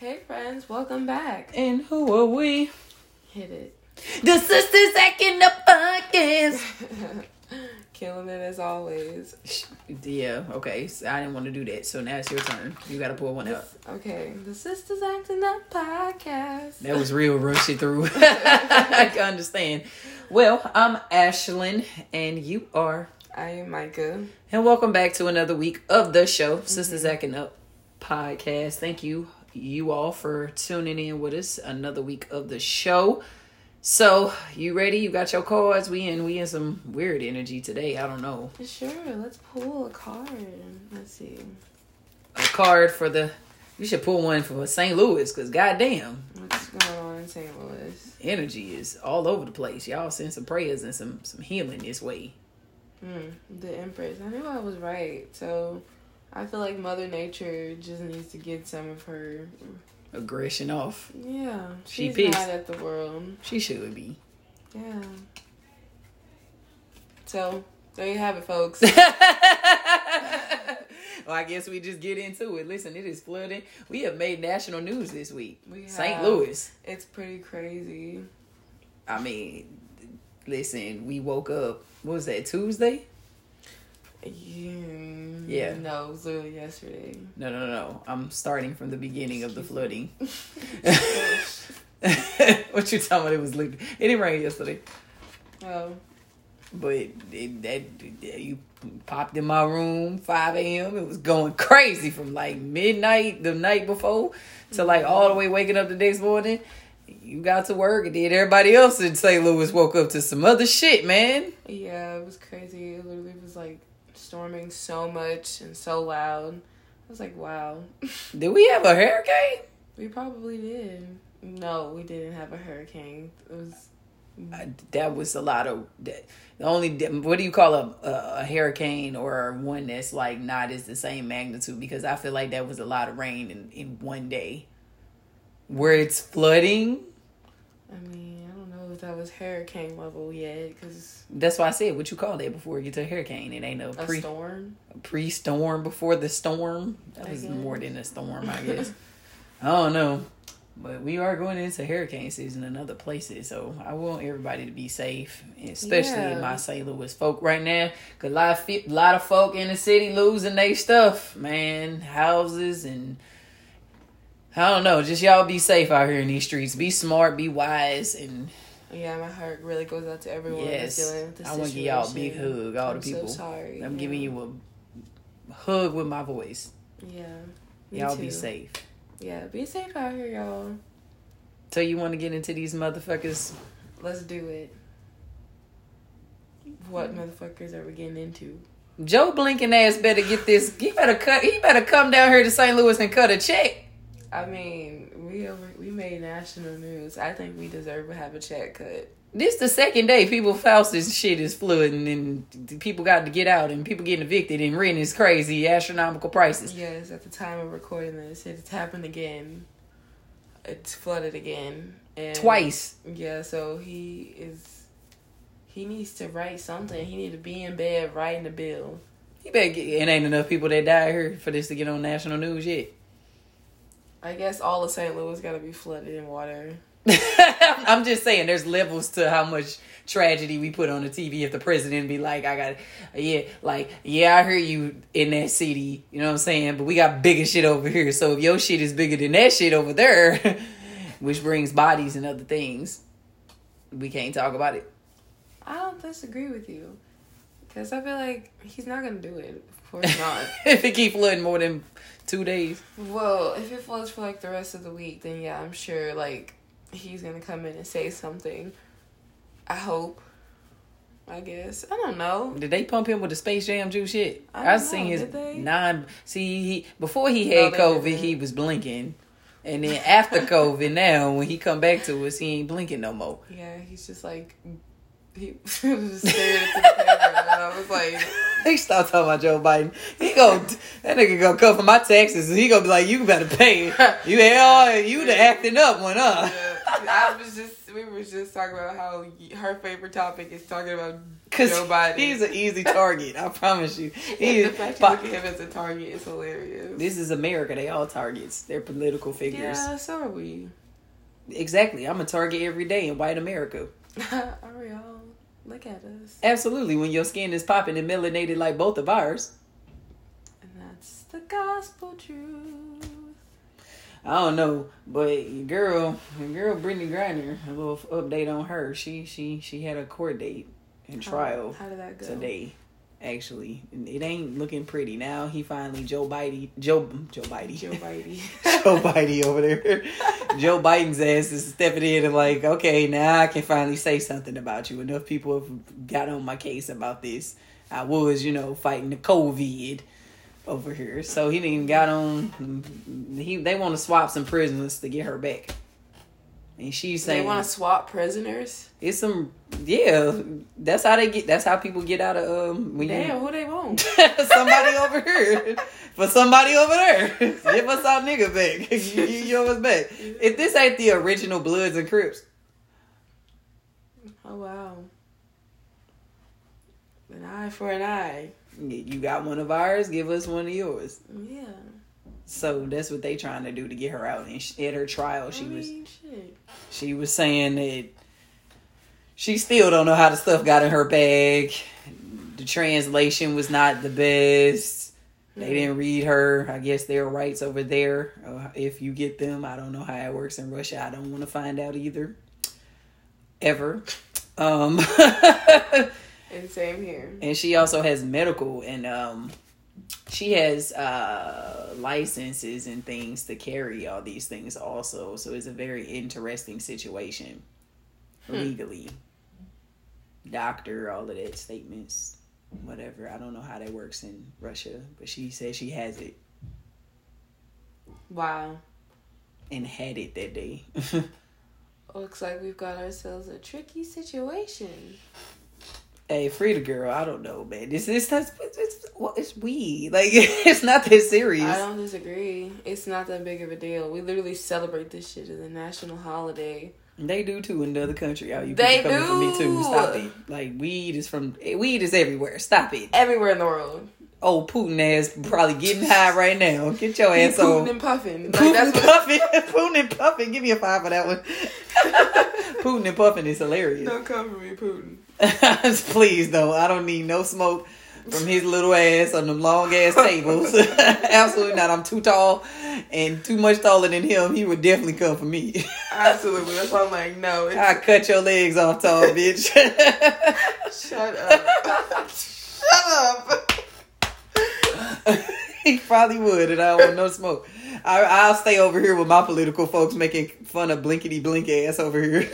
Hey friends, welcome back. And who are we? Hit it. The sisters acting up podcast. Killing it as always. Yeah, okay. So I didn't want to do that, so now it's your turn. You got to pull one up. Okay, the sisters acting up podcast. That was real rushy through. I can understand. Well, I'm Ashlyn, and you are. I am Micah. And welcome back to another week of the show, Sisters mm-hmm. Acting Up podcast. Thank you, you all, for tuning in with us. Another week of the show. So, you ready? You got your cards? We in we in some weird energy today. I don't know. Sure, let's pull a card. Let's see. A card for the. You should pull one for St. Louis, cause goddamn, What's going on in St. Louis? energy is all over the place. Y'all send some prayers and some some healing this way. Hmm, the Empress. I knew I was right. So, I feel like Mother Nature just needs to get some of her. Aggression off. Yeah, She she's pissed. mad at the world. She should be. Yeah. So there you have it, folks. well, I guess we just get into it. Listen, it is flooding. We have made national news this week. We St. Louis. it's pretty crazy. I mean, listen, we woke up. What was that Tuesday? Yeah. Yeah. No, it was literally yesterday. No, no, no, no. I'm starting from the beginning of the flooding. what you talking about? It was like it didn't rain yesterday, oh, but it, that you popped in my room 5 a.m. It was going crazy from like midnight the night before to like mm-hmm. all the way waking up the next morning. You got to work and did everybody else in St. Louis woke up to some other shit, man. yeah, it was crazy. It literally was like storming so much and so loud. I was like, wow. Did we have a hurricane? we probably did. No, we didn't have a hurricane. It was. Uh, that was a lot of that. The only what do you call a, a a hurricane or one that's like not as the same magnitude because I feel like that was a lot of rain in in one day. Where it's flooding, I mean, I don't know if that was hurricane level yet, because that's why I said what you call that before you get to a hurricane. It ain't no a pre storm. pre storm before the storm. That was more than a storm, I guess. I don't know. But we are going into hurricane season in other places, so I want everybody to be safe, especially in Yeah. my St. Louis folk right now. Cause a lot of fe- lot of folk in the city losing their stuff, man, houses and I don't know. Just y'all be safe out here in these streets. Be smart, be wise, and Yeah, my heart really goes out to everyone Yes. that's dealing with this I wanna give y'all a big hug, all the I'm people. So sorry. I'm yeah. giving you a hug with my voice. Yeah. Y'all be safe. Yeah, be safe out here, y'all. So you want to get into these motherfuckers? Let's do it. What mm-hmm. motherfuckers are we getting into? Joe Blinken ass better get this. He better cut. He better come down here to St. Louis and cut a check. I mean, we over, we made national news. I think we deserve to have a check cut. This the second day people Faustus shit is flooding and people got to get out and people getting evicted and rent is crazy astronomical prices. Yes, at the time of recording this, it's happened again. It's flooded again. And Twice. Yeah, so he is. He needs to write something. He need to be in bed writing a bill. He better get. It ain't enough people that died here for this to get on national news yet. I guess all of St. Louis got to be flooded in water. I'm just saying, there's levels to how much tragedy we put on the TV. If the president be like, I got, yeah, like, yeah, I hear you in that city, you know what I'm saying? But we got bigger shit over here. So if your shit is bigger than that shit over there, which brings bodies and other things, we can't talk about it. I don't disagree with you. Because I feel like he's not going to do it. Of course not. if it keep flooding more than two days, well, if it floods for like the rest of the week, then yeah, I'm sure like he's going to come in and say something. I hope. I guess. I don't know. did they pump him with the Space Jam juice shit? I I, seen his nine. See, he before he had they COVID, didn't. he was blinking, and then after COVID, now when he come back to us, he ain't blinking no more. Yeah, he's just like. He was just the camera, and I was like, They stop talking about Joe Biden. He go that nigga gonna cover my taxes. and He gonna be like, you better pay. You hell, you the acting up one, huh? yeah. I was just, we were just talking about how her favorite topic is talking about Cause Joe Biden. he's an easy target. I promise you. He the is, fact you look at him as a target is hilarious. this is America. They all targets. They're political figures. yeah, so are we. Exactly. I'm a target every day in white America. are we all? Look at us. Absolutely. When your skin is popping and melanated like both of ours. And that's the gospel truth. I don't know, but girl, girl Brittany Griner, a little update on her. She she she had a court date and trial How, how did that go? today. Actually, it ain't looking pretty now. He finally Joe Biden, Joe Joe Biden, Joe Biden. Joe Biden over there. Joe Biden's ass is stepping in and like, okay, now I can finally say something about you. Enough people have got on my case about this. I was, you know, fighting the COVID over here, so he didn't got on. He they want to swap some prisoners to get her back, and she's saying they want to swap prisoners. it's some yeah. That's how they get. That's how people get out of um. When Damn, you, who they want? somebody over here for somebody over there. Give us our nigga back. you, you give us back. If this ain't the original Bloods and Crips, Oh wow. An eye for an eye. you got one of ours. Give us one of yours. Yeah. So that's what they trying to do to get her out. And she, at her trial, she I was shit. she was saying that she still don't know how the stuff got in her bag. The translation was not the best. They didn't read her. I guess their rights over there. Uh, if you get them, I don't know how it works in Russia. I don't want to find out either. Ever. Um, And same here. and she also has medical and um, she has uh, licenses and things to carry all these things also. So it's a very interesting situation legally. Doctor, all of that statements, whatever. I don't know how that works in Russia, but she says she has it Wow. and had it that day. Looks like we've got ourselves a tricky situation. Hey, free the girl. I don't know, man. This is that's it's well, it's weed. Like it's not that serious. I don't disagree. It's not that big of a deal. We literally celebrate this shit as a national holiday. They do too in the other country. All you They coming for me too. do. Stop it. Like weed is from eh, weed is everywhere. Stop it. Everywhere in the world. Oh, Putin ass probably getting high right now. Get your ass Putin on. and puffing. Like, Putin that's and what, Puffin. Putin and Puffin. Give me a five for that one. Putin and puffing is hilarious. don't come for me, Putin. Please though, I don't need no smoke from his little ass on them long ass tables. Absolutely not. I'm too tall and too much taller than him. He would definitely come for me. Absolutely. That's why I'm like, no. I cut your legs off, tall bitch. shut up. shut up. he probably would, and I don't want no smoke. I, I'll stay over here with my political folks making fun of blinkety blink ass over here.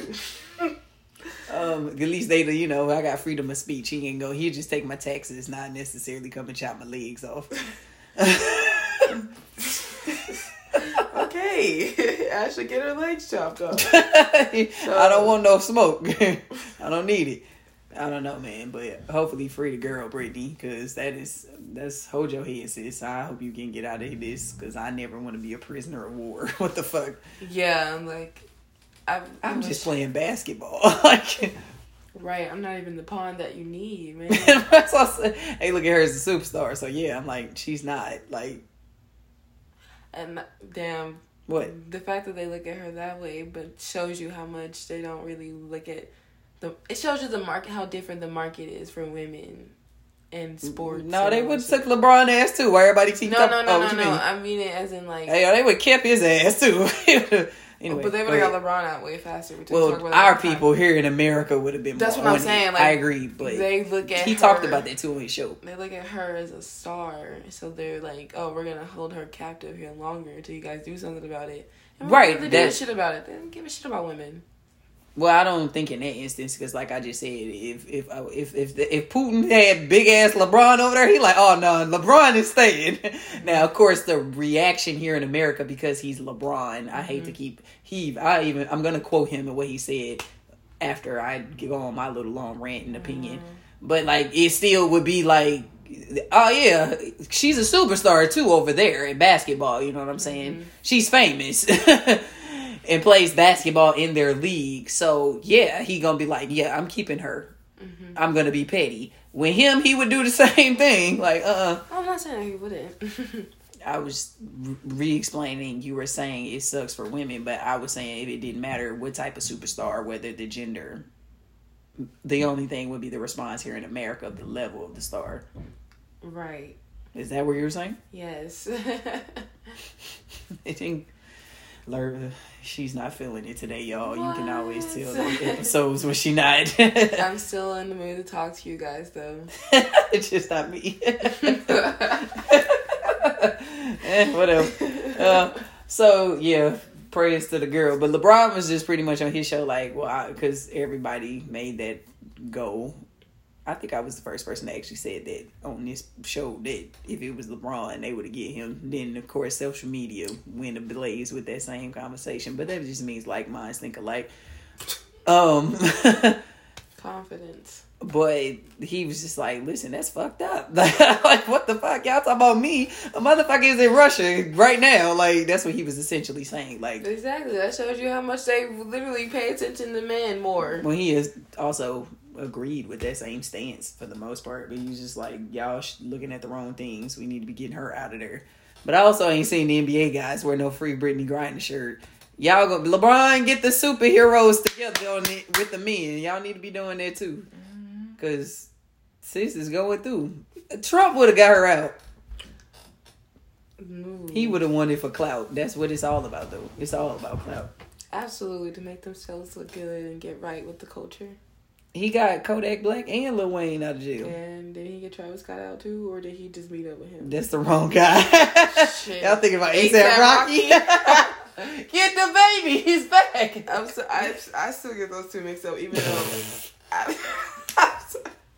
Um, at least they, you know, I got freedom of speech. He can go. He just take my taxes, not necessarily come and chop my legs off. Okay. Ashley get her legs chopped off. I don't want no smoke. I don't need it. I don't know, man, but hopefully free the girl, Brittany, because that is that's hold your head, sis. I hope you can get out of this, because I never want to be a prisoner of war. what the fuck? Yeah, I'm like, I'm, I'm just playing basketball. like, right. I'm not even the pawn that you need, man. that's what I said. Hey, look at her as a superstar. So yeah, I'm like, she's not like and damn, what? the fact that they look at her that way, but shows you how much they don't really look at the. It shows you the market, how different the market is for women in sports. No, they would took. LeBron ass too. Why everybody keep No, up? no, oh, no, what no, no. mean? I mean it as in like. Hey, they would kept his ass too. anyway, but they would have got LeBron out way faster. We Well, about our the time. people here in America would have been. That's more what I'm saying, like, I agree, but they look at he her, talked about that too on his show. They look at her as a star, so they're like, "Oh, we're gonna hold her captive here longer until you guys do something about it." And Right, They that- shit about it. They don't give a shit about women. Well, I don't think in that instance because, like I just said, if if uh, if if if Putin had big ass LeBron over there, he like, oh no, LeBron is staying. now, of course, the reaction here in America because he's LeBron. I hate to mm-hmm. keep he. I even I'm gonna quote him and what he said after I give on my little long rant and opinion. Mm-hmm. But like, it still would be like. Oh yeah, she's a superstar too over there in basketball. You know what I'm saying? Mm-hmm. She's famous and plays basketball in their league. So yeah, he gonna be like, yeah, I'm keeping her. Mm-hmm. I'm gonna be petty. With him, he would do the same thing. Like, uh, I'm not saying he wouldn't. I was re explaining. You were saying it sucks for women, but I was saying if it didn't matter what type of superstar, whether the gender, the only thing would be the response here in America of the level of the star. right. Is that what you were saying? Yes. I think Ler- she's not feeling it today, y'all. You can always tell What? the episodes when she not. I'm still in the mood to talk to you guys though. it's just not me. eh, whatever. Uh, so yeah, praise to the girl. But LeBron was just pretty much on his show, like, well, because everybody made that go. I think I was the first person that actually said that on this show that if it was LeBron, and they would have get him. Then of course, social media went ablaze with that same conversation. But that just means like minds think alike. Um. Confidence. But he was just like, listen, that's fucked up. like, what the fuck? Y'all talking about me? A motherfucker is in Russia right now. Like, that's what he was essentially saying. Like, Exactly. That shows you how much they literally pay attention to men more. Well, he is also agreed with that same stance for the most part. But he's just like, y'all sh- looking at the wrong things. We need to be getting her out of there. But I also ain't seen the NBA guys wear no free Brittany Griner shirt. Y'all go LeBron get the superheroes together on it with the men. Y'all need to be doing that too. Mm-hmm. Cause sis is going through. Trump would have got her out. He would have won it for clout. That's what it's all about though. It's all about clout. Absolutely to make themselves look good and get right with the culture. He got Kodak Black and Lil Wayne out of jail. And did he get Travis Scott out too, or did he just meet up with him? That's the wrong guy. Shit. Y'all thinking about A$AP ASAP Rocky? Rocky? Get the baby. He's back. I'm so, I, I still get those two mixed up, even though I,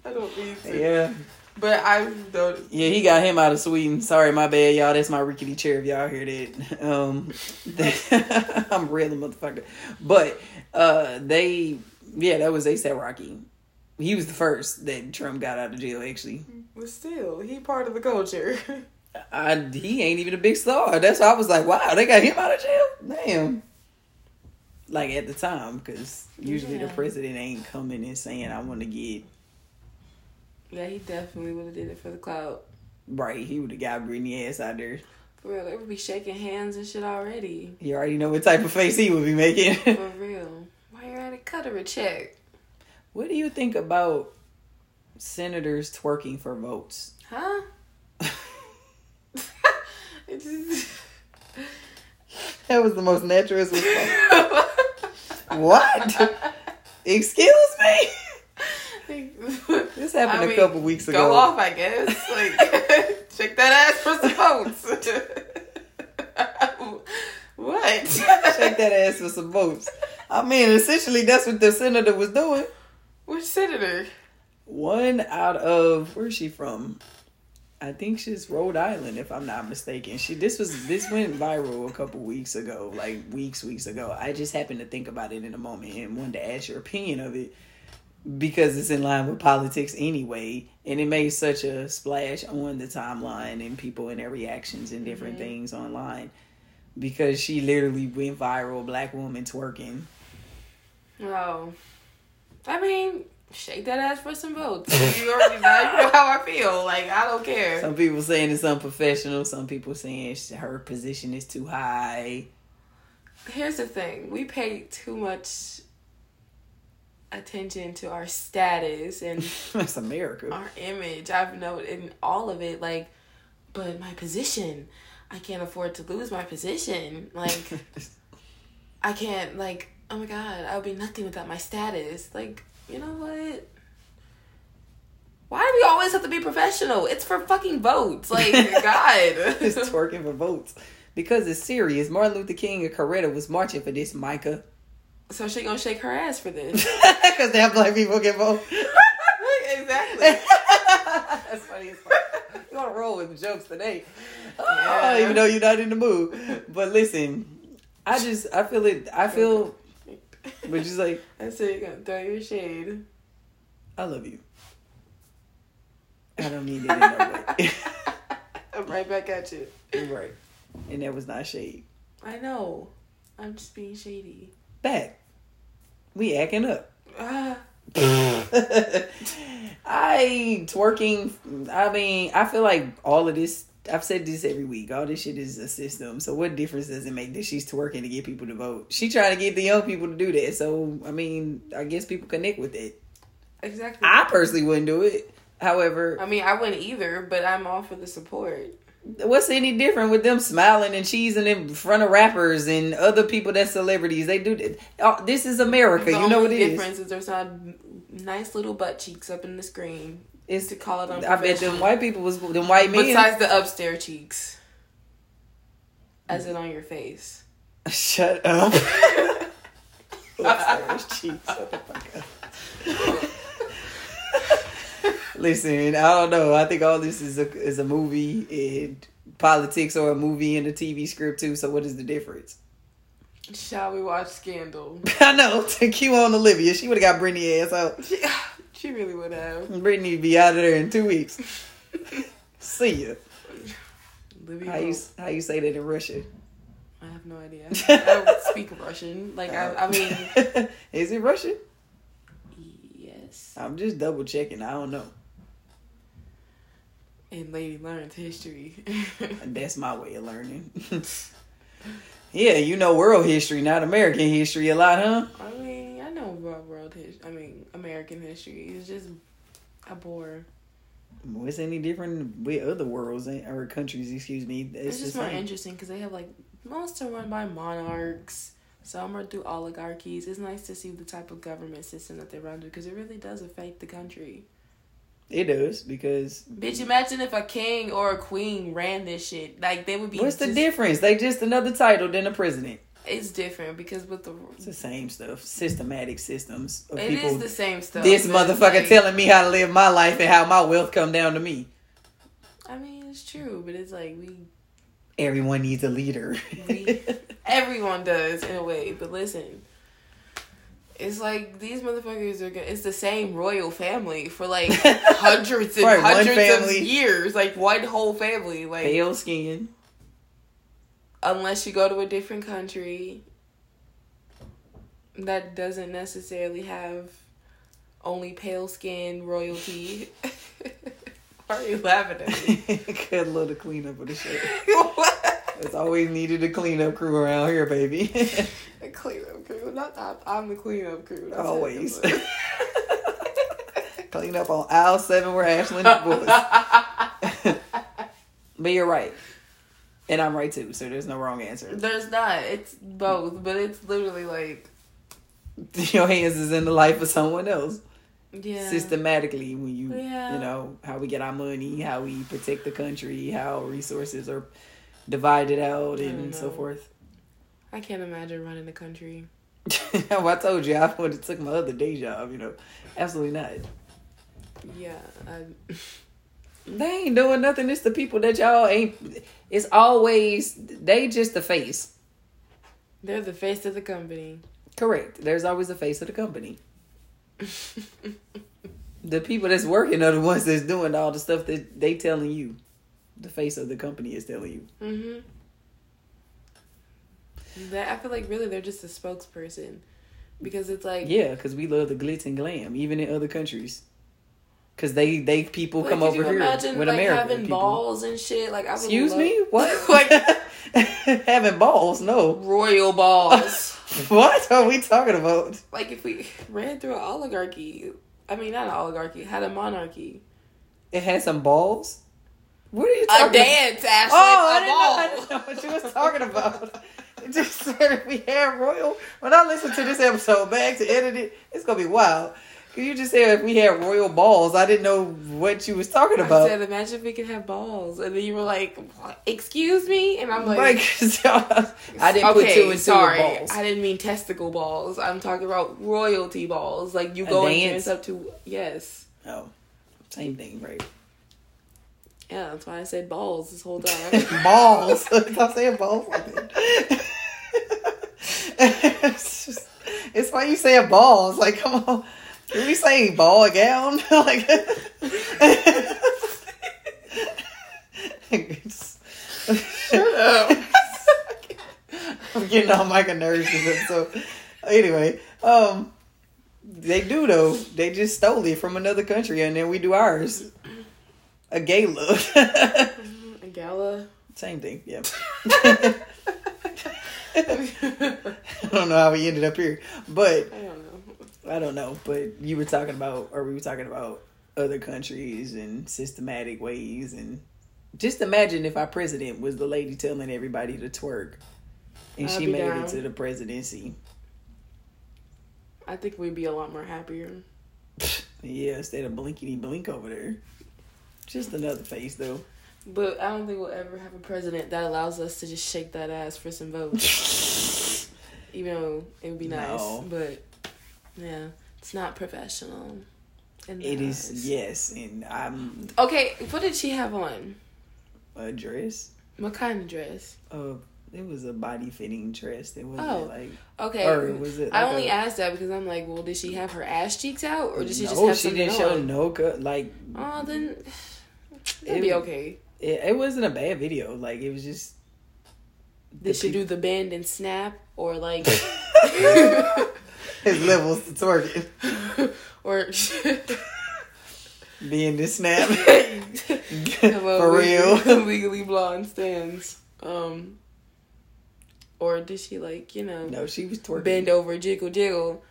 I don't mean to. Yeah. But I don't. Yeah, he got him out of Sweden. Sorry, my bad, y'all. That's my rickety chair. If y'all hear that, um, I'm reeling, motherfucker. But uh, they, yeah, that was ASAP Rocky. He was the first that Trump got out of jail. Actually, But still, he part of the culture. I he ain't even a big star. That's why I was like, wow, they got him out of jail. Damn. Like at the time, because usually the president ain't coming and saying, "I want to get yeah, he definitely would have did it for the clout. right." He would have got Brittany ass out there. For real, they would be shaking hands and shit already. You already know what type of face he would be making. For real. Why you at it? Cut her a check. What do you think about senators twerking for votes? Huh? Just- That was the most natural response. what? Excuse me? This happened I a mean, couple weeks ago. Go off, I guess. Like, check that ass for some votes. what? Shake that ass for some votes. I mean, essentially, that's what the senator was doing. Which senator? One out of where's she from? I think she's Rhode Island, if I'm not mistaken. She this was this went viral a couple weeks ago, like weeks, weeks ago. I just happened to think about it in a moment and wanted to ask your opinion of it because it's in line with politics anyway, and it made such a splash on the timeline and people and their reactions and different Mhm. things online because she literally went viral, black woman twerking. Oh. I mean, shake that ass for some votes. You already know, how I feel. Like, I don't care. Some people saying it's unprofessional. Some people saying her position is too high. Here's the thing we pay too much attention to our status and That's America. our image. I've noted in all of it, like, but my position, I can't afford to lose my position. Like, I can't, like, oh my god, I would be nothing without my status. Like, you know what? Why do we always have to be professional? It's for fucking votes. Like, God. it's twerking for votes because it's serious. Martin Luther King and Coretta was marching for this, Micah, so she gonna shake her ass for this. because they have black people can vote. exactly. That's funny as fuck. You want to roll with jokes today, oh, Yeah. even though you're not in the mood. But listen, I just I feel it. I feel. But just like I it. You're gonna throw your shade. I love you. I don't need it in no way. I'm right back at you. You're right, and that was not shade. I know. I'm just being shady. Back, we acting up. Ah, I twerking. I mean, I feel like all of this. I've said this every week. All this shit is a system. So what difference does it make that she's twerking to get people to vote? She trying to get the young people to do that. So I mean, I guess people connect with it. Exactly. I personally wouldn't do it. However, I mean, I wouldn't either, but I'm all for the support. What's any different with them smiling and cheesing in front of rappers and other people that's celebrities? They do that. Oh, this is America. The you know what it is. difference is there's not nice little butt cheeks up in the screen. It's to call it I bet them white people was them white men. Besides the upstairs cheeks, as in on your face. Shut up. Upstairs cheeks. Shut the fuck up. Listen, I don't know. I think all this is a is a movie and politics or a movie and a TV script too. So what is the difference? Shall we watch Scandal? I know. To cue on Olivia, she would have got Brittany ass out. She, she really would have. Brittany would be out of there in two weeks. See ya. Livy How you how you say that in Russian? I have no idea. I don't speak Russian. Like I, I mean, is it Russian? yes. I'm just double checking. I don't know. And Lady learns history. That's my way of learning. yeah, you know world history, not American history a lot, huh? I mean, I know about world history. I mean, American history. It's just a bore. What's any different with other worlds or countries? Excuse me. It's, It's, just more same. interesting because they have like most are run by monarchs. Some are through oligarchies. It's nice to see the type of government system that they run through because it really does affect the country. It does because Bitch, imagine if a king or a queen ran this shit. Like they would be. what's the difference? They just another title than a president. It's different because with the It's the same stuff. Systematic systems of it people. is the same stuff. this motherfucker like- telling me how to live my life and how my wealth come down to me. I mean, it's true, but it's like we Everyone needs a leader. We- everyone does in a way. But listen, it's like these motherfuckers are. Gonna, it's the same royal family for like hundreds and Right, hundreds of years, like one whole family. Like Pale skin. unless you go to a different country that doesn't necessarily have only pale skin royalty. Why are you laughing at me? Good little cleanup of the shit. what? It's always needed a cleanup crew around here, baby. The cleanup crew. Not I'm, I'm the cleanup crew. That's Always. Clean up on aisle seven where Ashlyn was. but you're right. And I'm right too, so there's no wrong answer. There's not. It's both, but it's literally like Your hands is in the life of someone else. yeah. Systematically when you Yeah. you know, how we get our money, how we protect the country, how resources are divided out and so forth. I can't imagine running the country. well, I told you I would have took my other day job, you know. Absolutely not. Yeah. I, They ain't doing nothing. It's the people that y'all ain't. It's always they just the face. they're the face of the company. Correct. There's always the face of the company. The people that's working are the ones that's doing all the stuff that they telling you. The face of the company is telling you. mhm. That I feel like really they're just a spokesperson, because it's like Yeah, because we love the glitz and glam, even in other countries. Because they they people like, come over here imagine with like American having people. balls and shit. Like I would Excuse love- me, what? Like- having balls? No. royal balls. What are we talking about? like if we ran through an oligarchy. I mean, not an oligarchy. Had a monarchy. It had some balls. What are you A talking? about? dance, Ashley. Oh, I a didn't, know, I didn't know what you was talking about. It just said if we had royal. When I listen to this episode back to edit it, it's gonna be wild. Cause you just said if we had royal balls, I didn't know what you was talking I about. said, imagine if we could have balls, and then you were like, "Excuse me," and I'm like, Like, I didn't put okay, two and two sorry, balls. I didn't mean testicle balls. I'm talking about royalty balls. Like you A go and dance up to yes, oh, same thing, right? Yeah. That's why I said balls this whole time. balls. Stop saying balls like that. it's, just, it's why you saying balls. Like, come on. Can we say ball gown? like, Shut up. I'm getting on my nerves episode. Anyway, um, They do though. They just stole it from another country, and then we do ours. A gala. A gala. Same thing. Yeah. I don't know how we ended up here, but I don't know. I don't know. But you were talking about, or we were talking about other countries and systematic ways, and just imagine if our president was the lady telling everybody to twerk, and I'd she made down. it to the presidency. I think we'd be a lot more happier. Yeah, instead of blinkety blink over there. Just another face though. But I don't think we'll ever have a president that allows us to just shake that ass for some votes. Even though it would be nice. No. But yeah, it's not professional. It their is yes, and I'm Okay, what did she have on? a dress. What kind of dress? Uh, it was a body fitting dress. It wasn't Oh. like Okay. or was it? I only a- asked that because I'm like, well, did she have her ass cheeks out, or did she just no, have she something didn't show no cut. Like Oh, then it'd It- be okay. it, it wasn't a bad video. Like it was just. the Did she do the bend and snap, or like, his levels to twerking? or Being this snap Hello, for real. legally, legally blonde stands. Um, or did she like you know No, she was twerking. bend over, jiggle, jiggle,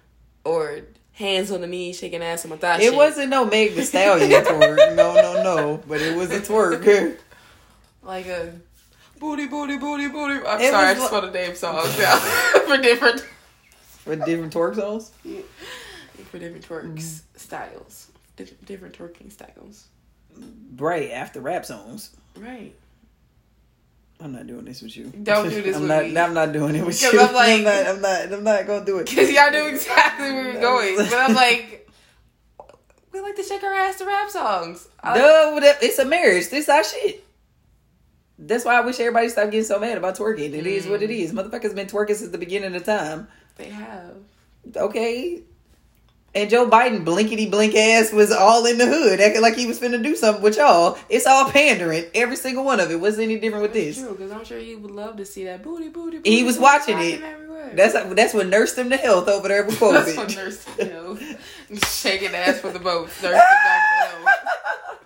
or hands on the knees, shaking ass on my thigh? It wasn't no Meg Thee Stallion twerk. No, no, no. But it was a twerk. like a booty, booty, booty, booty. I'm It sorry, I just want to name songs now for different For different twerk songs. for different twerks Mm-hmm. styles, different, different twerking styles. Right after rap songs. Right. I'm not doing this with you. Don't do this I'm with not, me. I'm not doing it with you. I'm like- I'm not. I'm not. I'm not gonna do it. Because y'all knew exactly where we were going. But I'm like, we like to shake our ass to rap songs. I- No, that- it's a marriage. This our shit. That's why I wish everybody stopped getting so mad about twerking. It is what it mm. is. Motherfuckers been twerking since the beginning of time. They have. Okay. And Joe Biden, blinkety blink ass, was all in the hood, acting like he was finna do something with y'all. It's all pandering. Every single one of it. What's any different with this? True, because I'm sure he would love to see that booty, booty, He was watching it. everywhere. That's that's what nursed him to health over there before. That's what COVID. nurse, you know, shaking ass for the boat, nursing back to health.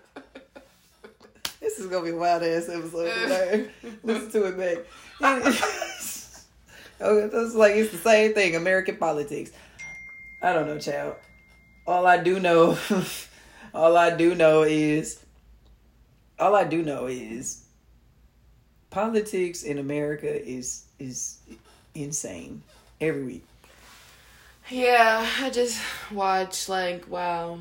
This is gonna be a wild ass episode. Listen to it back. Oh, okay, it's like it's the same thing. American politics. I don't know, child. All I do know, all I do know is, all I do know is, politics in America is is insane every week. Yeah, I just watch like wow,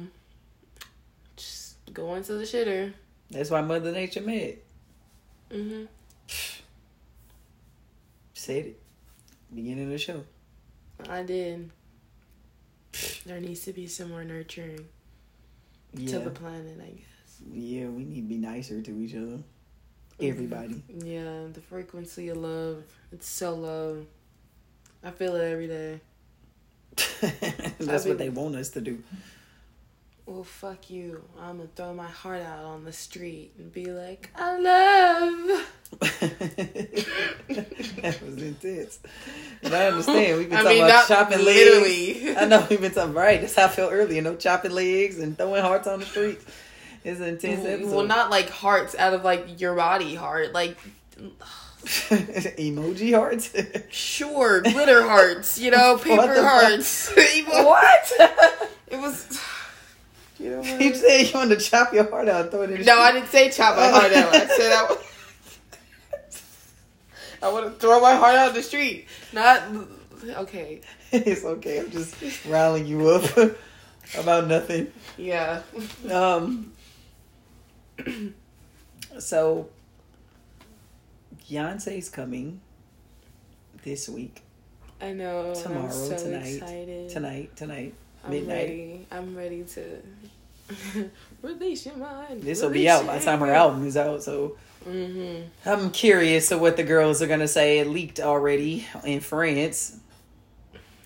just going to the shitter. That's why Mother Nature mad. hmm Said it. Beginning of the show. I did. There needs to be some more nurturing Yeah. to the planet, I guess. Yeah, we need to be nicer to each other. Mm-hmm. Everybody. Yeah, the frequency of love, it's so low. I feel it every day. That's I what they want us to do. Well, fuck you. I'm gonna throw my heart out on the street and be like, I love. that was intense. And I understand. We've been I talking mean, about chopping literally. legs. I know we've been talking right. That's how I felt earlier. You know, chopping legs and throwing hearts on the street. It's intense episode. Well, not like hearts out of like your body heart. Like, emoji hearts. sure, glitter hearts, you know, paper hearts. what? It was. You know what? You said you wanted to chop your heart out and throw it in the No, street. I didn't say chop my heart out. I said I want. I want to throw my heart out the street. Not okay. it's okay. I'm just riling you up about nothing. Yeah. Um. So, Beyonce's coming this week, I know. Tomorrow, I'm so tonight, excited. tonight, tonight, I'm midnight. ready. I'm ready to release your mind. This will be out by the time her album is out. So Mm-hmm. I'm curious of what the girls are gonna say. It leaked already in France,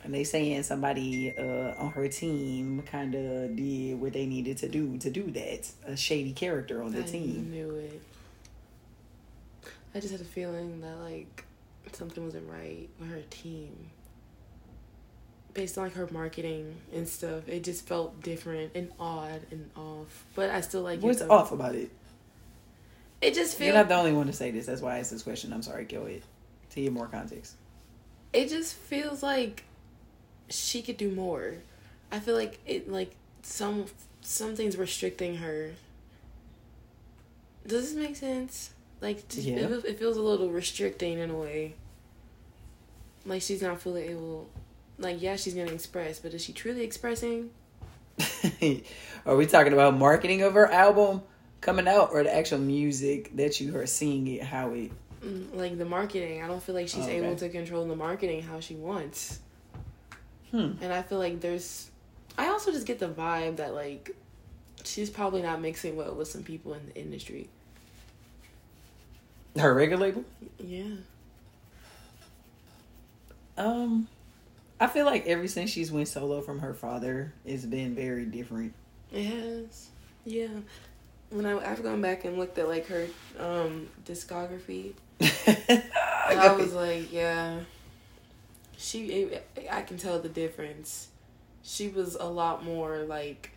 and they saying somebody uh, on her team kind of did what they needed to do to do that. A shady character on the I team. knew it. I just had a feeling that like something wasn't right with her team. Based on like her marketing and stuff, it just felt different and odd and off. But I still like What's it. though. off about it? It just feels. You're not the only one to say this. That's why I asked this question. I'm sorry. Go ahead. To give more context. It just feels like she could do more. I feel like it like some something's restricting her. Does this make sense? Like just, Yeah. it, it feels a little restricting in a way. Like she's not fully able. Like yeah, she's gonna express, but is she truly expressing? are we talking about marketing of her album coming out or the actual music that you are seeing it how it Mm, Like the marketing, I don't feel like she's Oh, okay. able to control the marketing how she wants. hmm And I feel like there's I also just get the vibe that like she's probably not mixing well with some people in the industry. her record label Yeah. um i feel like ever since she's went solo from her father it's been very different It has. Yeah. When I I've gone back and looked at like her um discography I was like, yeah. She I can tell the difference. She was a lot more like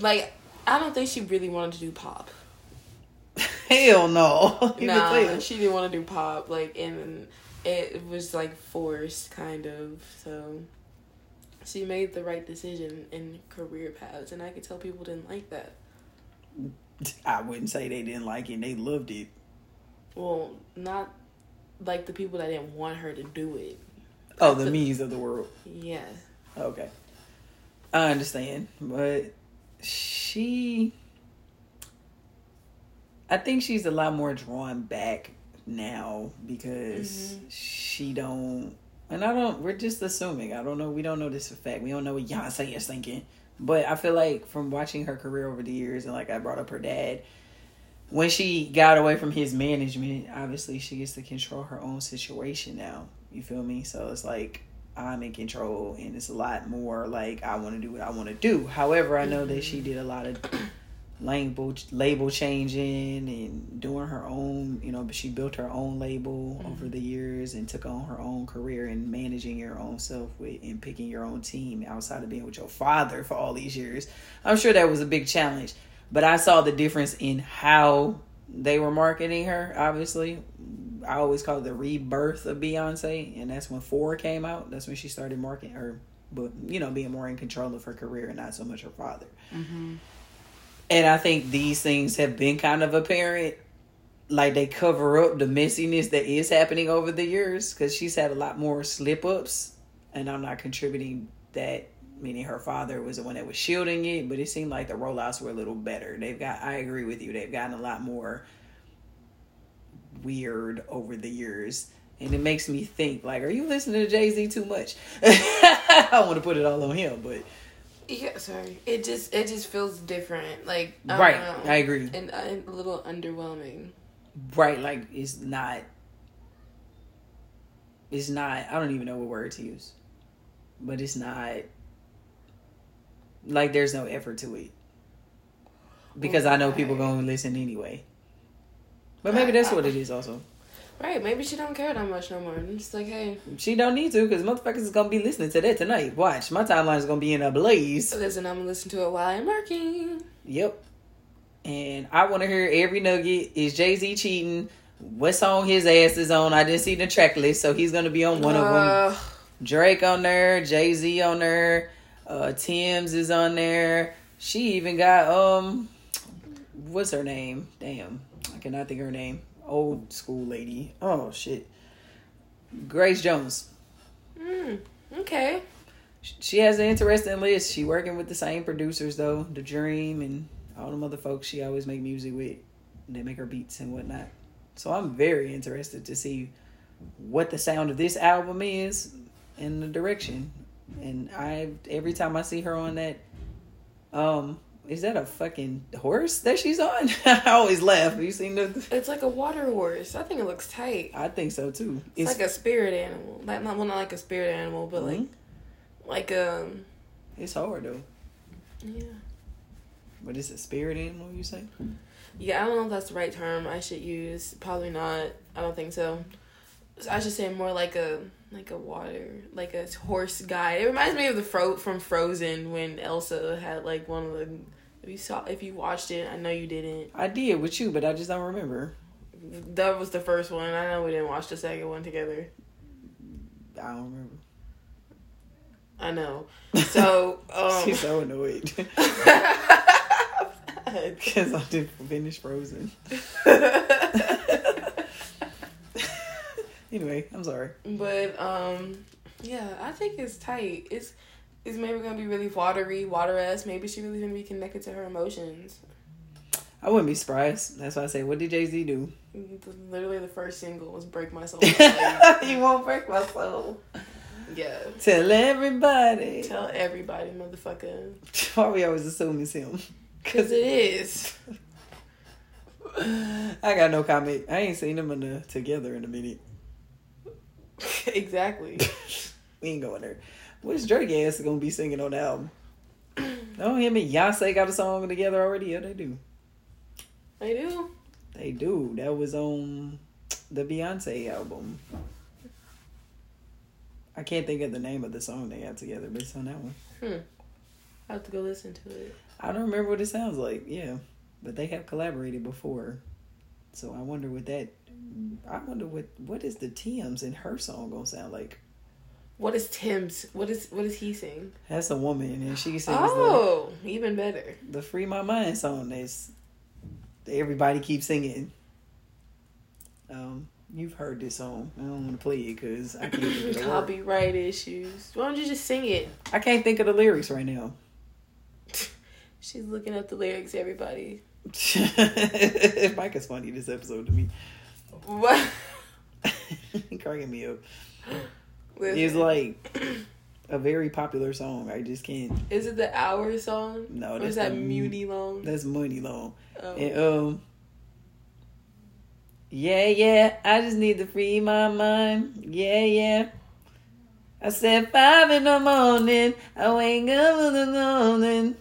like I don't think she really wanted to do pop. hell no you Nah, she didn't want to do pop. Like, and it was like forced, kind of. So she made the right decision in career paths, and I could tell people didn't like that. i wouldn't say they didn't like it they loved it Well, not like the people that didn't want her to do it. oh the me's of the world Yeah. Okay. I understand, but she I think she's a lot more drawn back now because Mhm. she don't and I don't we're just assuming. I don't know we don't know this for fact. We don't know what Beyonce is thinking. But I feel like from watching her career over the years and like I brought up her dad when she got away from his management, obviously she gets to control her own situation now. You feel me? So it's like I'm in control and it's a lot more like I want to do what I want to do. However, I know that she did a lot of label label changing and doing her own, you know, but she built her own label mm-hmm. over the years and took on her own career and managing your own self with and picking your own team outside of being with your father for all these years. I'm sure that was a big challenge, but I saw the difference in how they were marketing her, obviously. I always call it the rebirth of Beyonce, and that's when four came out. That's when she started marketing her, but you know, being more in control of her career and not so much her father. Mm-hmm. And I think these things have been kind of apparent. Like they cover up the messiness that is happening over the years because she's had a lot more slip ups, and I'm not contributing that. Meaning her father was the one that was shielding it, but it seemed like the rollouts were a little better. They've got, I agree with you, they've gotten a lot more weird over the years. And it makes me think, like, are you listening to Jay Z too much? I want to put it all on him, but Yeah, sorry. It just it just feels different. Like I Right, know. I agree. and, uh, and a little underwhelming. right, like it's not. It's not. I don't even know what word to use, but it's not. Like there's no effort to it, because I know people gonna listen anyway. But maybe that's what it is. Also, Right? Maybe she don't care that much no more. And it's like, hey, she don't need to, because motherfuckers is gonna be listening to that tonight. Watch, my timeline is gonna be in a blaze. listen, I'm gonna listen to it while I'm working. Yep. And I want to hear every nugget. Is Jay Z cheating? What song his ass is on? I didn't see the track list, so he's gonna be on one of them. Uh, Drake on there, Jay Z on there, uh, Tems is on there. She even got um, what's her name? Damn, I cannot think of her name. Old school lady. Oh shit, Grace Jones. mm, okay. She has an interesting list. She working with the same producers though, The Dream and all them other folks she always make music with. They make her beats and whatnot. So I'm very interested to see what the sound of this album is and the direction. And I every time I see her on that, um, is that a fucking horse that she's on? I always laugh. Have you seen the? It's like a water horse. I think it looks tight. I think so too. It's, like a spirit animal. Like not well, not like a spirit animal, but like Mhm. like um it's hard though. yeah. But it's a spirit animal, you say? Yeah, I don't know if that's the right term I should use. Probably not. I don't think so. I should say more like a like a water, like a horse guy. It reminds me of the fro from Frozen when Elsa had like one of the. If you saw, if you watched it, I know you didn't. I did with you, but I just don't remember. That was the first one. I know we didn't watch the second one together. I don't remember. I know. So um, She's so annoyed because I didn't finish Frozen. anyway, I'm sorry. But um, yeah, I think it's tight. It's it's maybe gonna be really watery, water ass. Maybe she really gonna be connected to her emotions. I wouldn't be surprised. That's why I say, what did Jay Z do? Literally, the first single was "Break My Soul." you won't break my soul. yeah. Tell everybody. Tell everybody, motherfucker. Why we always assume it's him? Cause it is. I got no comment. I ain't seen them in the, together in a minute. exactly. We ain't going there. Which Drake ass is gonna be singing on the album? No, him and Beyonce got a song together already. Yeah, they do. They do. They do. That was on the Beyonce album. I can't think of the name of the song they got together, but it's on that one. Hmm. I have to go listen to it. I don't remember what it sounds like. Yeah, but they have collaborated before, so I wonder what that. I wonder what what is the Tems in her song gonna sound like. What is Tems? What is what does he sing? That's a woman, and she sings Oh, even better. the the "Free My Mind" song. That's that everybody keeps singing. Um, you've heard this song. I don't want to play it because I can't think of the word. Copyright issues. Why don't you just sing it? I can't think of the lyrics right now. She's looking up the lyrics. Everybody. Mike is funny this episode to me. What? Cracking me up. Listen, It's like a very popular song. I just can't. Is it the hour song? No, Or that's is that the- Muni long? That's Muni Long. Oh. And um. Yeah, yeah. I just need to free my mind. Yeah, yeah. I said five in the morning. I wake up in the morning.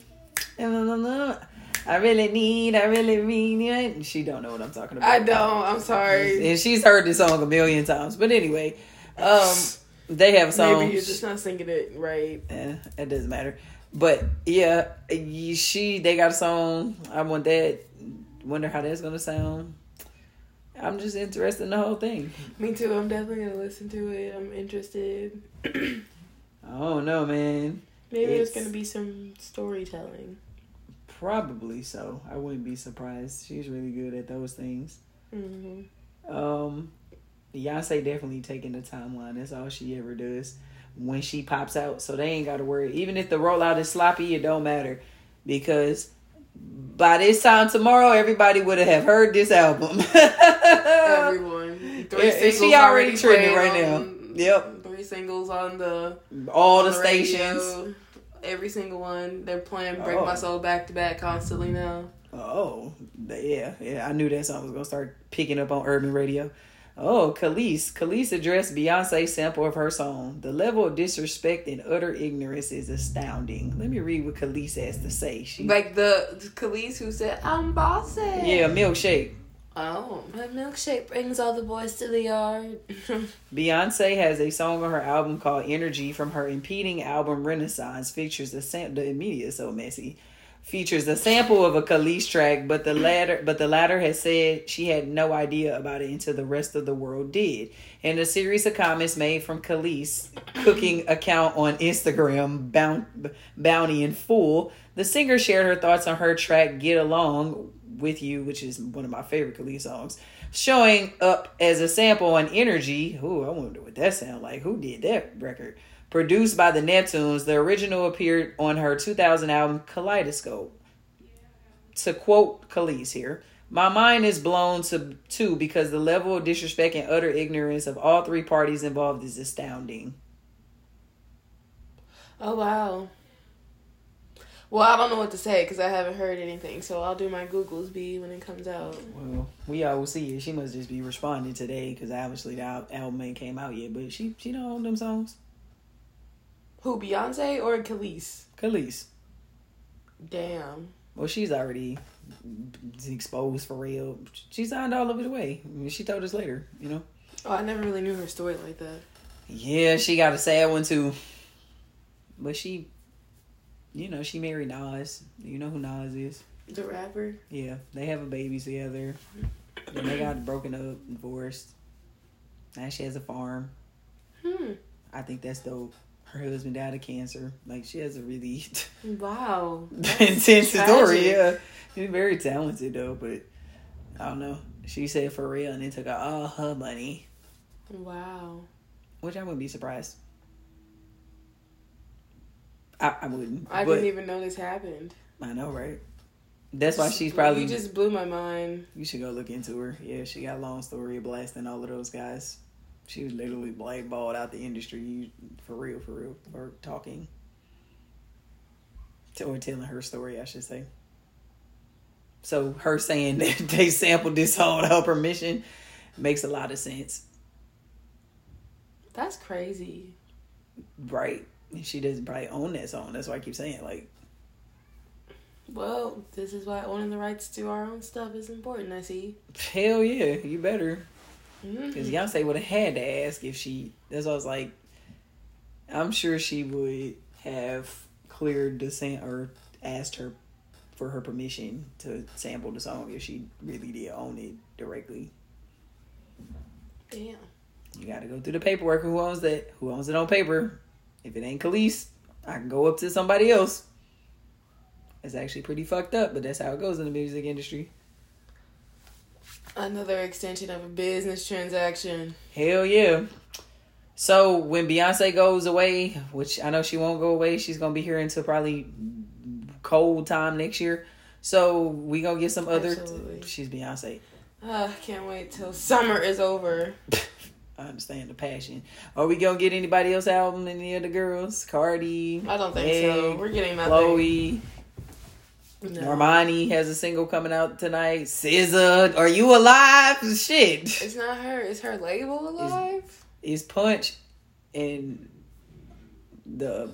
I really need. I really need. She don't know what I'm talking about. I don't. I'm sorry. And she's heard this song a million times. But anyway, um, they have songs. Maybe you're just not singing it right. Eh, it doesn't matter. But yeah, she they got a song. I want that. Wonder how that's gonna sound. I'm just interested in the whole thing. Me too. I'm definitely gonna listen to it. I'm interested. I don't know, man. Maybe there's It's- gonna be some storytelling. Probably so. I wouldn't be surprised. She's really good at those things. hmm Um, Beyonce definitely taking the timeline. That's all she ever does when she pops out. So they ain't got to worry. Even if the rollout is sloppy, it don't matter because by this time tomorrow, everybody would have heard this album. Everyone. Three Yeah, she already trending right now. on- Yep. Three singles on the All on the radio. stations. Every single one. They're playing "Break Oh. My Soul" back to back constantly now. Oh, yeah, yeah. I knew that song was gonna start picking up on urban radio. Oh, Kelis. Kelis addressed Beyonce's sample of her song. The level of disrespect and utter ignorance is astounding. Let me read what Kelis has to say. She, Like the Kelis who said, "I'm bossy." yeah, milkshake. Oh, my milkshake brings all the boys to the yard. Beyonce has a song on her album called Energy from her impeding album Renaissance. Features the sam- the media so messy. Features a sample of a Kelis track, but the latter but the latter has said she had no idea about it until the rest of the world did. In a series of comments made from Kelis cooking account on Instagram, Boun- Bounty in Full, the singer shared her thoughts on her track Get Along with You, which is one of my favorite Kelis songs, showing up as a sample on Energy. Ooh, I wonder what that sound like. Who did that record? Produced by the Neptunes, the original appeared on her 2000 album Kaleidoscope. To quote Kelis here, my mind is blown to two because the level of disrespect and utter ignorance of all three parties involved is astounding. oh wow. Well, I don't know what to say because I haven't heard anything, so I'll do my Googles B when it comes out. Well, we all will see it. She must just be responding today because obviously the album ain't came out yet. But she she don't own them songs. Who, Beyonce or Kelis? Kelis. Damn. Well, she's already exposed for real. She signed all of it away. I mean, she told us later, you know. Oh, I never really knew her story like that. Yeah, she got a sad one too. But she, you know, she married Nas. You know who Nas is? The rapper. Yeah, they have a baby together. Then they got broken up, divorced. Now she has a farm. Hmm. I think that's dope. Her husband died of cancer. Like she has a really Wow. intense story. Yeah, she's very talented though, but I don't know. She said for real, and then took out all her money, Wow. which I wouldn't be surprised. I, I wouldn't. I didn't even know this happened. I know, right? That's why she's probably. You just blew my mind. You should go look into her. Yeah, she got a long story of blasting all of those guys. She was literally blackballed out the industry for real, for real, for talking. Or telling her story, I should say. So her saying that they sampled this song without permission makes a lot of sense, That's crazy. right? And she doesn't probably own that song. That's why I keep saying like, Well, this is why owning the rights to our own stuff is important. I see. hell yeah, you better. Because Mhm. Beyonce would have had to ask if she. That's why I was like, I'm sure she would have cleared the sam or asked her for her permission to sample the song if she really did own it directly. Damn. You got to go through the paperwork. Who owns that? Who owns it on paper? If it ain't Kelis, I can go up to somebody else. It's actually pretty fucked up, but that's how it goes in the music industry. Another extension of a business transaction. Hell yeah. So when Beyonce goes away, which I know she won't go away, she's gonna be here until probably cold time next year. So we gonna get some other. Absolutely. she's Beyonce. Uh, can't wait till summer is over. I understand the passion. Are we gonna get anybody else album? Any of the girls? Cardi. I don't think so. We're getting nothing. Chloe. No. Normani has a single coming out tonight. SZA, are you alive? Shit. It's not her. Is her label alive? is Punch and the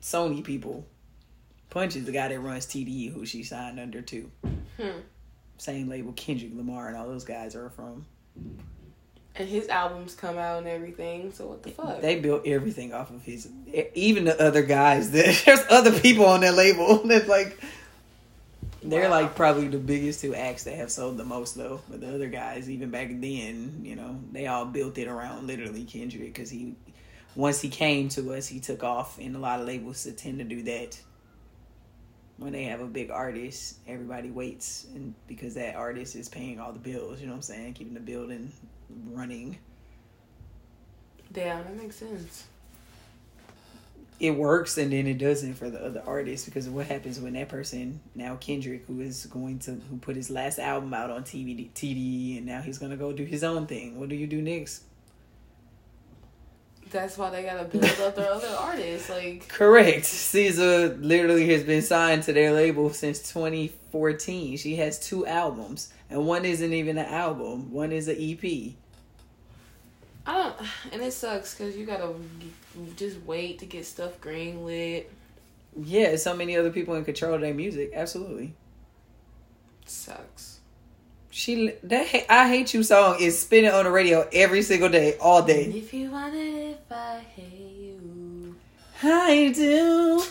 Sony people. Punch is the guy that runs TDE, who she signed under too. Hmm. Same label Kendrick Lamar and all those guys are from. And his albums come out and everything. So what the fuck? They built everything off of his. Even the other guys, that there's other people on that label that's like. They're Wow. like probably the biggest two acts that have sold the most though. But the other guys, even back then, you know, they all built it around literally Kendrick because he, once he came to us, he took off, and a lot of labels tend to do that. When they have a big artist, everybody waits, and because that artist is paying all the bills, you know what I'm saying, keeping the building running. Damn, that makes sense. It works and then it doesn't for the other artists because what happens when that person now Kendrick who is going to who put his last album out on TV TD and now he's gonna go do his own thing. What do you do next? That's why they gotta build up their other artists. Like, Correct. SZA literally has been signed to their label since 2014. She has two albums and one isn't even an album. One is an EP. I don't, and it sucks because you gotta just wait to get stuff greenlit. Yeah, so many other people in control of their music. Absolutely. Sucks. She that Ha- I hate you song is spinning on the radio every single day, all day. If you want it, if I hate you. I do.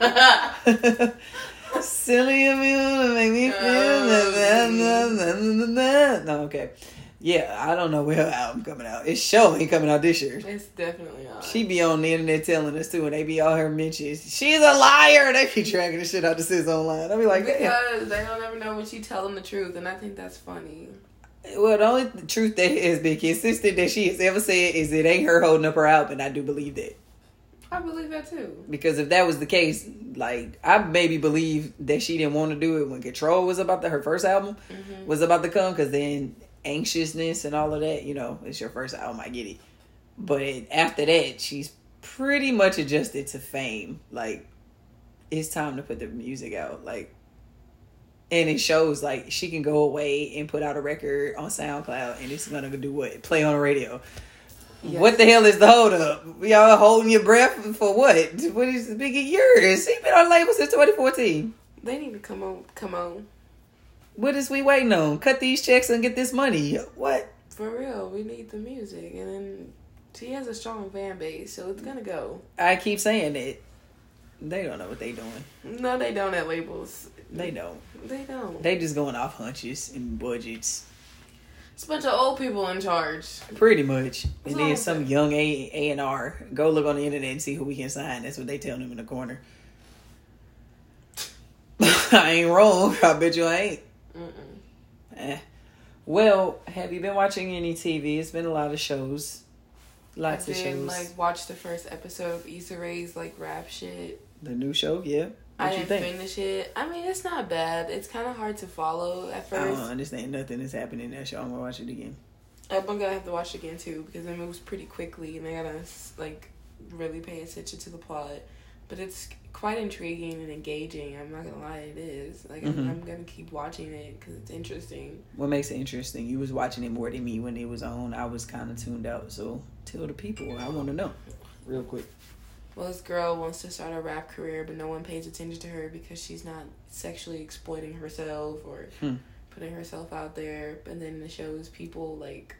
Silly of you to make me feel oh, that. No, okay. Yeah, I don't know where her album coming out. It's show ain't coming out this year. It's definitely on. She be on the internet telling us too, and they be all her mentions. She's a liar. They be dragging the shit out the sis online. I be like, damn. because they don't ever know when she tell them the truth, and I think that's funny. Well, the only truth that has been consistent that she has ever said is it ain't her holding up her album, and I do believe that. I believe that too. Because if that was the case, like I maybe believe that she didn't want to do it when Control was about to her first album Mhm. was about to come, because then anxiousness and all of that, you know, it's your first album, I get it. But after that, she's pretty much adjusted to fame. Like it's time to put the music out, like. And it shows like she can go away and put out a record on SoundCloud, and it's gonna do what? Play on the radio. Yes. What the hell is the hold up? Y'all holding your breath for what? What is the big years? She been on label since 2014. They need to come on. Come on. What is we waiting on? Cut these checks and get this money. What? For real, we need the music, and then she has a strong fan base, so it's gonna go. I keep saying it. They don't know what they doing. No, they don't at labels. They don't. They don't. They just going off hunches and budgets. It's a bunch of old people in charge. Pretty much. And then some young A A and R. Go look on the internet and see who we can sign. That's what they tell them in the corner. I ain't wrong. I bet you I ain't. Eh. Well, have you been watching any TV? It's been a lot of shows. Lots I of did shows. like watch the first episode of Issa Rae's like rap shit. the new show, yeah. What I you didn't think? finish it. I mean, it's not bad. It's kind of hard to follow at first. I don't understand nothing that's happening in that show. I'm gonna watch it again. I'm gonna have to watch it again too because it moves pretty quickly and I gotta like really pay attention to the plot. But it's quite intriguing and engaging. I'm not gonna lie, it is. Like Mhm. I'm, I'm gonna keep watching it because it's interesting. What makes it interesting? You was watching it more than me when it was on. I was kind of tuned out. So tell the people. I want to know, real quick. Well, this girl wants to start a rap career, but no one pays attention to her because she's not sexually exploiting herself or Hmm. putting herself out there. And then it shows people like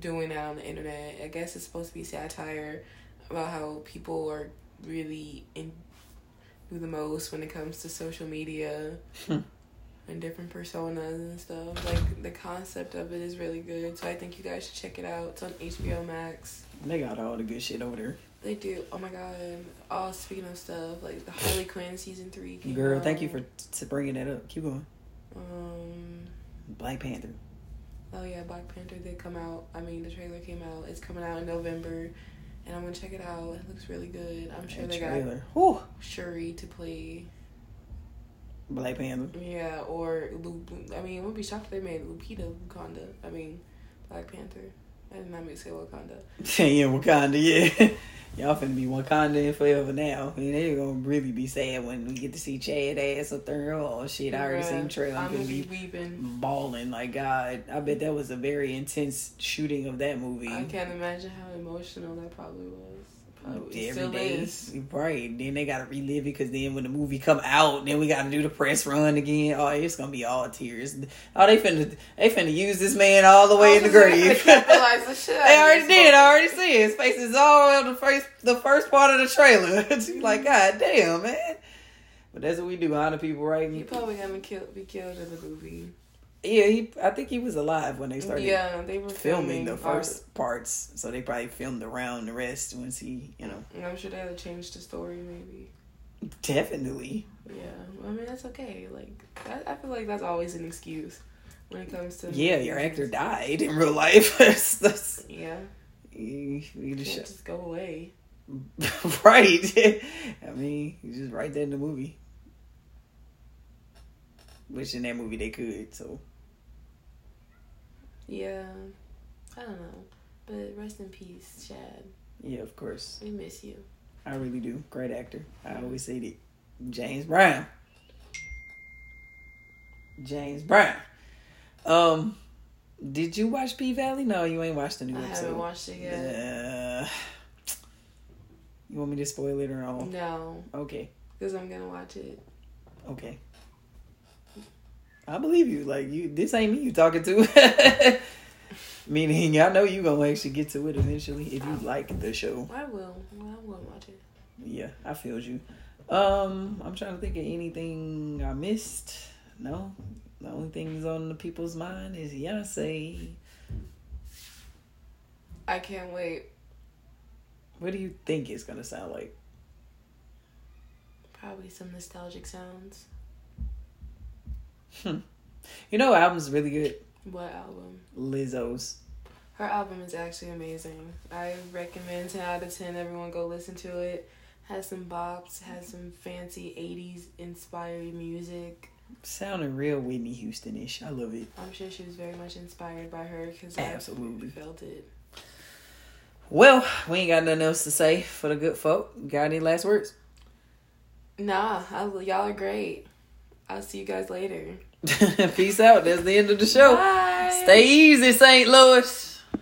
doing that on the internet. I guess it's supposed to be satire about how people are really in do the most when it comes to social media Hmm. and different personas and stuff. Like the concept of it is really good, so I think you guys should check it out. It's on HBO Max. They got all the good shit over there. They do. Oh my god. All speaking of stuff, like the Harley Quinn season three. Came Girl, out. thank you for t- bringing that up. Keep going. Um. Black Panther. Oh yeah, Black Panther did come out. I mean, the trailer came out. It's coming out in November, and I'm gonna check it out. It looks really good. I'm sure they got. Whew. Shuri to play. Black Panther. Yeah, or Lu- I mean, I would be shocked if they made Lupita Wakanda. I mean, Black Panther. I did not mean to say Wakanda. yeah, Wakanda. Yeah, y'all finna be Wakanda in forever now. I mean, they're gonna really be sad when we get to see Chad ass up there. Oh shit, I already seen trailer. I'm I'm gonna be be weeping. balling like God. I bet that was a very intense shooting of that movie. I can't imagine how emotional that probably was. Probably Every still day, is. right? Then they gotta relive it because then when the movie come out, then we gotta do the press run again. Oh, it's gonna be all tears. Oh, they finna they finna use this man all the way in the oh, grave. The They already did. I already see it. His face is all the first the first part of the trailer. It's mm-hmm. like, God damn, man. But that's what we do. Honor people, right? He probably gonna kill, be killed in the movie. Yeah, he. I think he was alive when they started yeah, they were filming filming, the first parts. So they probably filmed around the rest once he, you know, I'm sure they had to change the story, maybe. definitely. Yeah, I mean that's okay. Like I, I feel like that's always an excuse when it comes to Yeah, your actor died in real life. that's, that's Yeah, you, you just just go away. right. I mean, you just write that in the movie. Which in that movie they could. So Yeah, I don't know, but rest in peace, Chad. yeah, of course. We miss you. I really do. Great actor. I always say that. James Brown. James Brown. Um, did you watch P Valley? No, you ain't watched the new I episode. haven't watched it yet. Uh, you want me to spoil it or all? No, Okay, because I'm gonna watch it. okay. I believe you. Like you, this ain't me you talking to. Meaning, I know you gonna actually get to it eventually if you like the show. I will. Well, I will watch it. Yeah, I feel you. Um, I'm trying to think of anything I missed. No, the only things on the people's mind is Beyonce. I can't wait. What do you think it's gonna sound like? Probably some nostalgic sounds. Hmm. You know, album's really good. What album? Lizzo's. Her album is actually amazing. I recommend 10 out of 10 everyone go listen to it. Has some bops, has some fancy 80s inspired music. Sounding real Whitney Houston ish. I love it. I'm sure she was very much inspired by her because I Absolutely. Felt it. Well, we ain't got nothing else to say for the good folk. Got any last words? Nah, I, y'all are great. I'll see you guys later. Peace out. That's the end of the show. Bye. Stay easy, St. Louis.